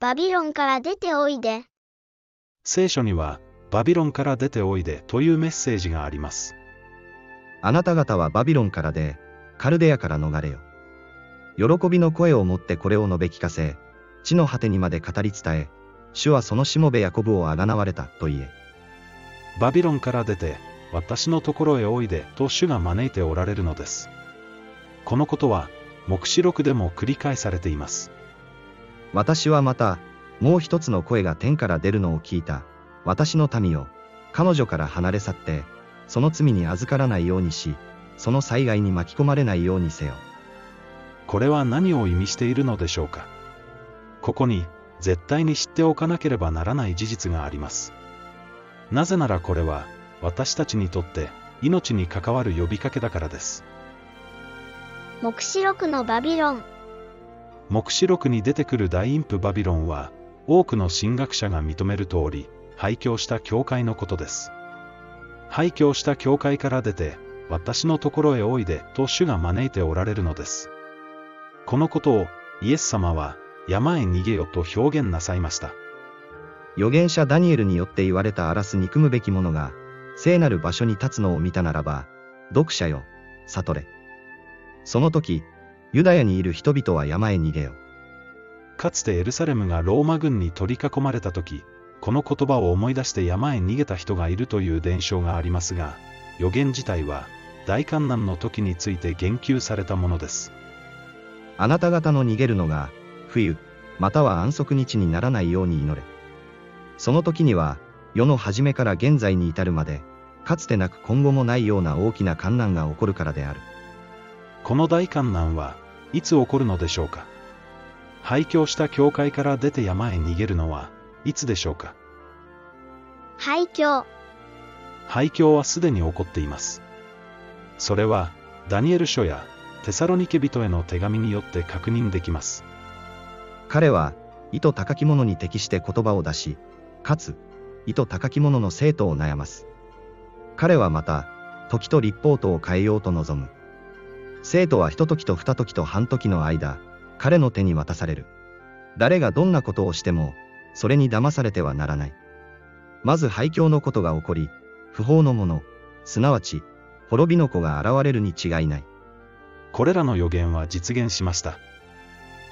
バビロンから出ておいで。聖書には、バビロンから出ておいでというメッセージがあります。あなた方はバビロンからで、カルデアから逃れよ。喜びの声を持ってこれを述べ聞かせ、地の果てにまで語り伝え、主はそのしもべヤコブをあがなわれたと言え。バビロンから出て、私のところへおいでと主が招いておられるのです。このことは、黙示録でも繰り返されています。私はまた、もう一つの声が天から出るのを聞いた。私の民よ、彼女から離れ去って、その罪に預からないようにし、その災害に巻き込まれないようにせよ。これは何を意味しているのでしょうか。ここに、絶対に知っておかなければならない事実があります。なぜならこれは、私たちにとって、命に関わる呼びかけだからです。黙示録のバビロン。黙示録に出てくる大陰譜バビロンは、多くの神学者が認める通り、廃墟した教会のことです。廃墟した教会から出て、私のところへおいでと主が招いておられるのです。このことを、イエス様は、山へ逃げよと表現なさいました。預言者ダニエルによって言われた荒らす憎むべき者が、聖なる場所に立つのを見たならば、読者よ、悟れ。その時、ユダヤにいる人々は山へ逃げよ。かつてエルサレムがローマ軍に取り囲まれた時、この言葉を思い出して山へ逃げた人がいるという伝承がありますが、予言自体は、大観難の時について言及されたものです。あなた方の逃げるのが、冬、または安息日にならないように祈れ。その時には、世の初めから現在に至るまで、かつてなく今後もないような大きな観難が起こるからである。この大観難はいつ起こるのでしょうか？廃墟した教会から出て山へ逃げるのはいつでしょうか？廃墟。廃墟はすでに起こっています。それは、ダニエル書やテサロニケ人への手紙によって確認できます。彼は、意図高き者に適して言葉を出し、かつ、意図高き者の生徒を悩ます。彼はまた、時と立法とを変えようと望む。生徒は一時と二時と半時の間、彼の手に渡される。誰がどんなことをしても、それに騙されてはならない。まず廃墟のことが起こり、不法の者、すなわち、滅びの子が現れるに違いない。これらの予言は実現しました。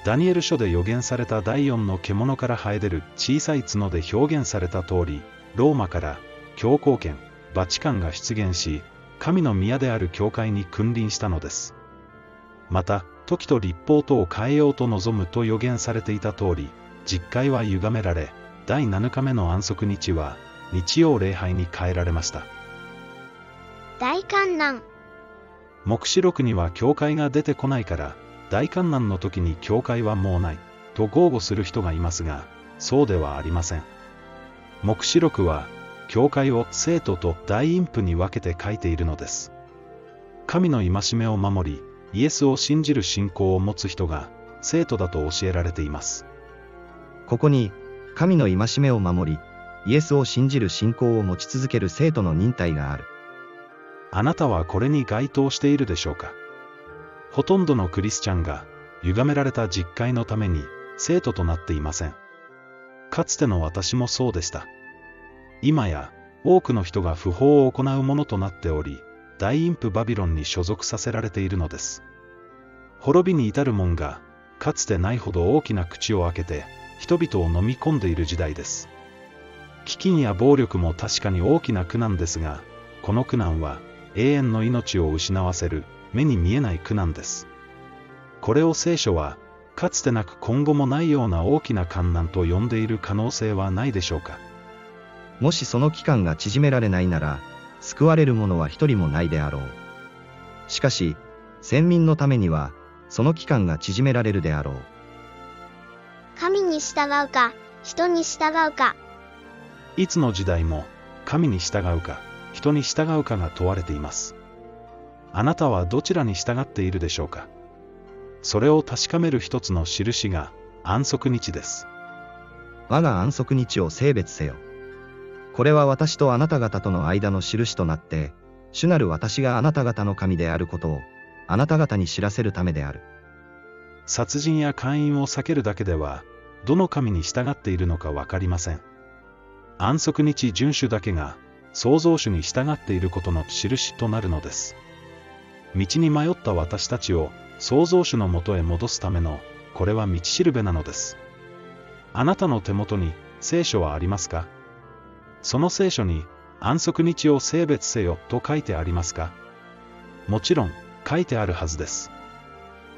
ダニエル書で予言された第四の獣から生え出る小さい角で表現された通り、ローマから教皇権、バチカンが出現し、神の宮である教会に君臨したのです。また、時と立法とを変えようと望むと予言されていた通り、実会は歪められ、第7日目の安息日は、日曜礼拝に変えられました。大観難。黙示録には教会が出てこないから、大観難の時に教会はもうない、と豪語する人がいますが、そうではありません。黙示録は、教会を生徒と大陰譜に分けて書いているのです。神の戒めを守り、イエスを信じる信仰を持つ人が、生徒だと教えられています。ここに、神の戒めを守り、イエスを信じる信仰を持ち続ける生徒の忍耐がある。あなたはこれに該当しているでしょうか？ほとんどのクリスチャンが、歪められた実会のために、生徒となっていません。かつての私もそうでした。今や、多くの人が不法を行うものとなっており、大陰譜バビロンに所属させられているのです。滅びに至る門が、かつてないほど大きな口を開けて、人々を飲み込んでいる時代です。飢饉や暴力も確かに大きな苦難ですが、この苦難は、永遠の命を失わせる、目に見えない苦難です。これを聖書は、かつてなく今後もないような大きな観難と呼んでいる可能性はないでしょうか。もしその期間が縮められないなら、救われる者は一人もないであろう。しかし、先民のためには、その期間が縮められるであろう。神に従うか、人に従うか。いつの時代も、神に従うか、人に従うかが問われています。あなたはどちらに従っているでしょうかそれを確かめる一つの印が、安息日です。我が安息日を性別せよ。これは私とあなた方との間の印となって、主なる私があなた方の神であることを、あなた方に知らせるためである。殺人や姦淫を避けるだけでは、どの神に従っているのかわかりません。安息日遵守だけが、創造主に従っていることの印となるのです。道に迷った私たちを創造主のもとへ戻すための、これは道しるべなのです。あなたの手元に聖書はありますか？その聖書に安息日を性別せよと書いてありますか？もちろん書いてあるはずです。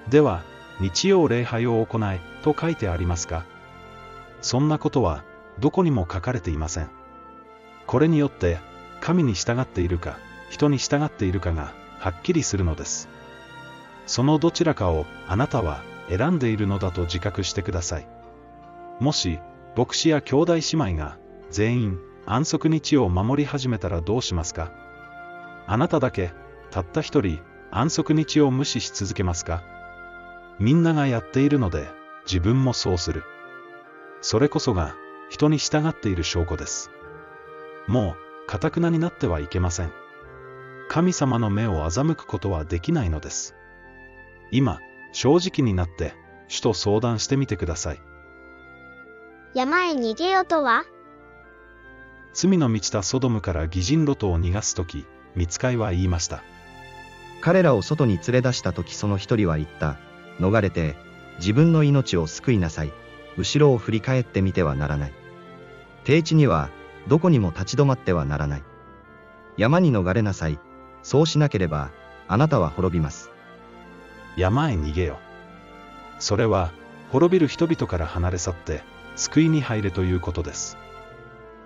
では、日曜礼拝を行えと書いてありますか？そんなことはどこにも書かれていません。これによって神に従っているか人に従っているかがはっきりするのです。そのどちらかをあなたは選んでいるのだと自覚してください。もし牧師や兄弟姉妹が全員安息日を守り始めたらどうしますか？あなただけたった一人安息日を無視し続けますか？みんながやっているので自分もそうする。それこそが人に従っている証拠です。もう、かたくなになってはいけません。神様の目を欺くことはできないのです。今、正直になって、主と相談してみてください。山へ逃げようとは？罪の満ちたソドムから義人ロトを逃がすとき、見つかいは言いました。彼らを外に連れ出したときその一人は言った。逃れて、自分の命を救いなさい。後ろを振り返ってみてはならない。低地には、どこにも立ち止まってはならない。山に逃れなさい。そうしなければ、あなたは滅びます。山へ逃げよ。それは、滅びる人々から離れ去って、救いに入れということです。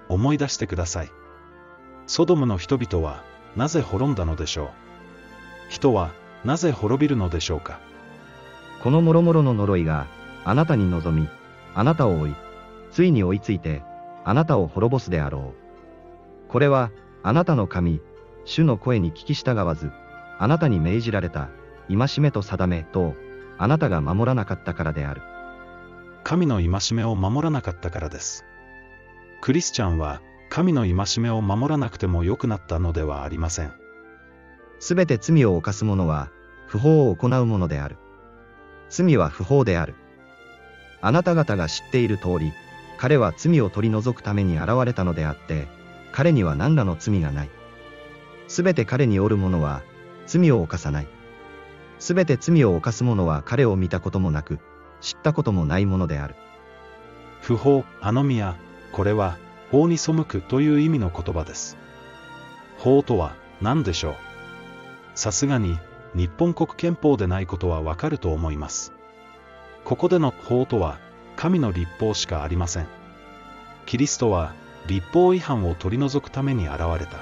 思い出してください。ソドムの人々は、なぜ滅んだのでしょう？人は、なぜ滅びるのでしょうか？この諸々の呪いが、あなたに望み、あなたを追い、ついに追いついて、あなたを滅ぼすであろう。これは、あなたの神、主の声に聞き従わず、あなたに命じられた、戒めと定めと、あなたが守らなかったからである。神の戒めを守らなかったからです。クリスチャンは、神の戒めを守らなくても良くなったのではありません。すべて罪を犯す者は、不法を行うものである。罪は不法である。あなた方が知っている通り、彼は罪を取り除くために現れたのであって、彼には何らの罪がない。すべて彼におる者は、罪を犯さない。すべて罪を犯す者は彼を見たこともなく、知ったこともないものである。不法、アノミア、これは、法に背くという意味の言葉です。法とは何でしょう？さすがに、日本国憲法でないことはわかると思います。ここでの法とは、神の立法しかありません。キリストは、立法違反を取り除くために現れた。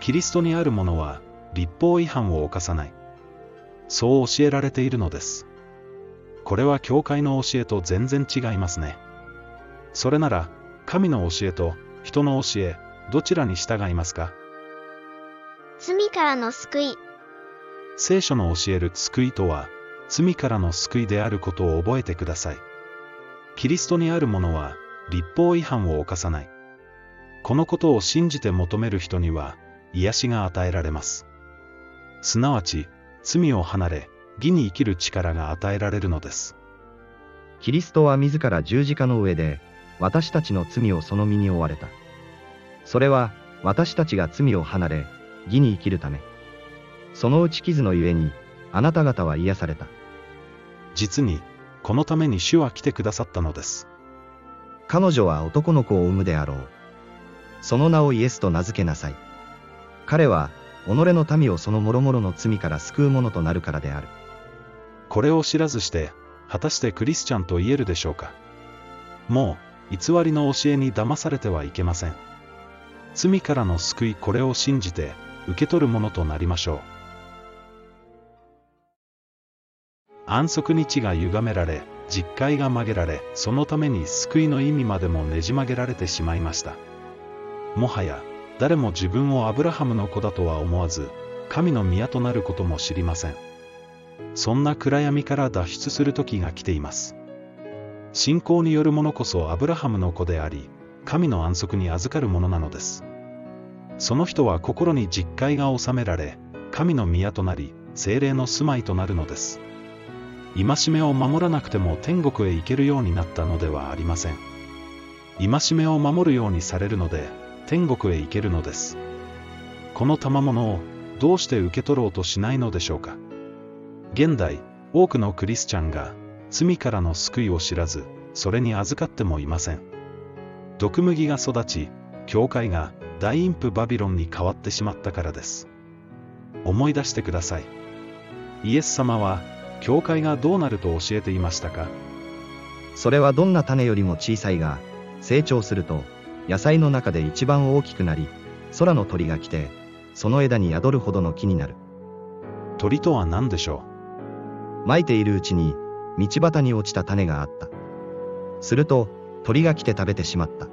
キリストにあるものは、立法違反を犯さない。そう教えられているのです。これは教会の教えと全然違いますね。それなら、神の教えと人の教え、どちらに従いますか？罪からの救い。聖書の教える救いとは、罪からの救いであることを覚えてください。キリストにあるものは、立法違反を犯さない。このことを信じて求める人には、癒しが与えられます。すなわち、罪を離れ、義に生きる力が与えられるのです。キリストは自ら十字架の上で、私たちの罪をその身に負われた。それは、私たちが罪を離れ、義に生きるため。その打ち傷のゆえに、あなた方は癒された。実に、このために主は来てくださったのです。彼女は男の子を産むであろう。その名をイエスと名付けなさい。彼は、己の民をその諸々の罪から救うものとなるからである。これを知らずして、果たしてクリスチャンと言えるでしょうか。もう、偽りの教えに騙されてはいけません。罪からの救いこれを信じて、受け取るものとなりましょう。安息日が歪められ、実戒が曲げられ、そのために救いの意味までもねじ曲げられてしまいました。もはや、誰も自分をアブラハムの子だとは思わず、神の宮となることも知りません。そんな暗闇から脱出する時が来ています。信仰による者こそアブラハムの子であり、神の安息に預かるものなのです。その人は心に実戒が収められ、神の宮となり、精霊の住まいとなるのです。戒めを守らなくても天国へ行けるようになったのではありません。戒めを守るようにされるので、天国へ行けるのです。この賜物をどうして受け取ろうとしないのでしょうか。現代、多くのクリスチャンが罪からの救いを知らず、それに預かってもいません。毒麦が育ち、教会が大インプバビロンに変わってしまったからです。思い出してください。イエス様は、教会がどうなると教えていましたか？それはどんな種よりも小さいが、成長すると、野菜の中で一番大きくなり、空の鳥が来て、その枝に宿るほどの木になる。鳥とは何でしょう？撒いているうちに、道端に落ちた種があった。すると、鳥が来て食べてしまった。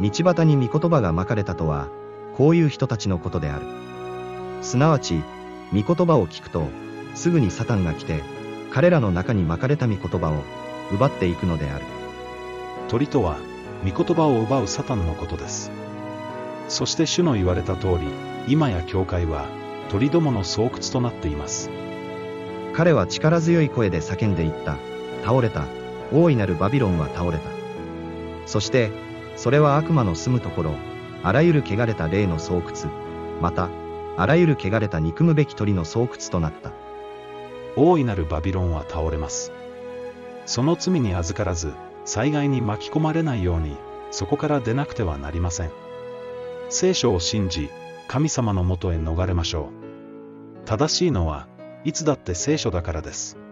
道端に御言葉がまかれたとは、こういう人たちのことである。すなわち、御言葉を聞くと、すぐにサタンが来て、彼らの中にまかれた御言葉を奪っていくのである。鳥とは、御言葉を奪うサタンのことです。そして主の言われた通り、今や教会は、鳥どもの巣窟となっています。彼は力強い声で叫んでいった。倒れた。大いなるバビロンは倒れた。そして、それは悪魔の住むところ、あらゆる汚れた霊の巣窟、また、あらゆる汚れた憎むべき鳥の巣窟となった。大いなるバビロンは倒れます。その罪に預からず、災害に巻き込まれないように、そこから出なくてはなりません。聖書を信じ、神様のもとへ逃れましょう。正しいのは、いつだって聖書だからです。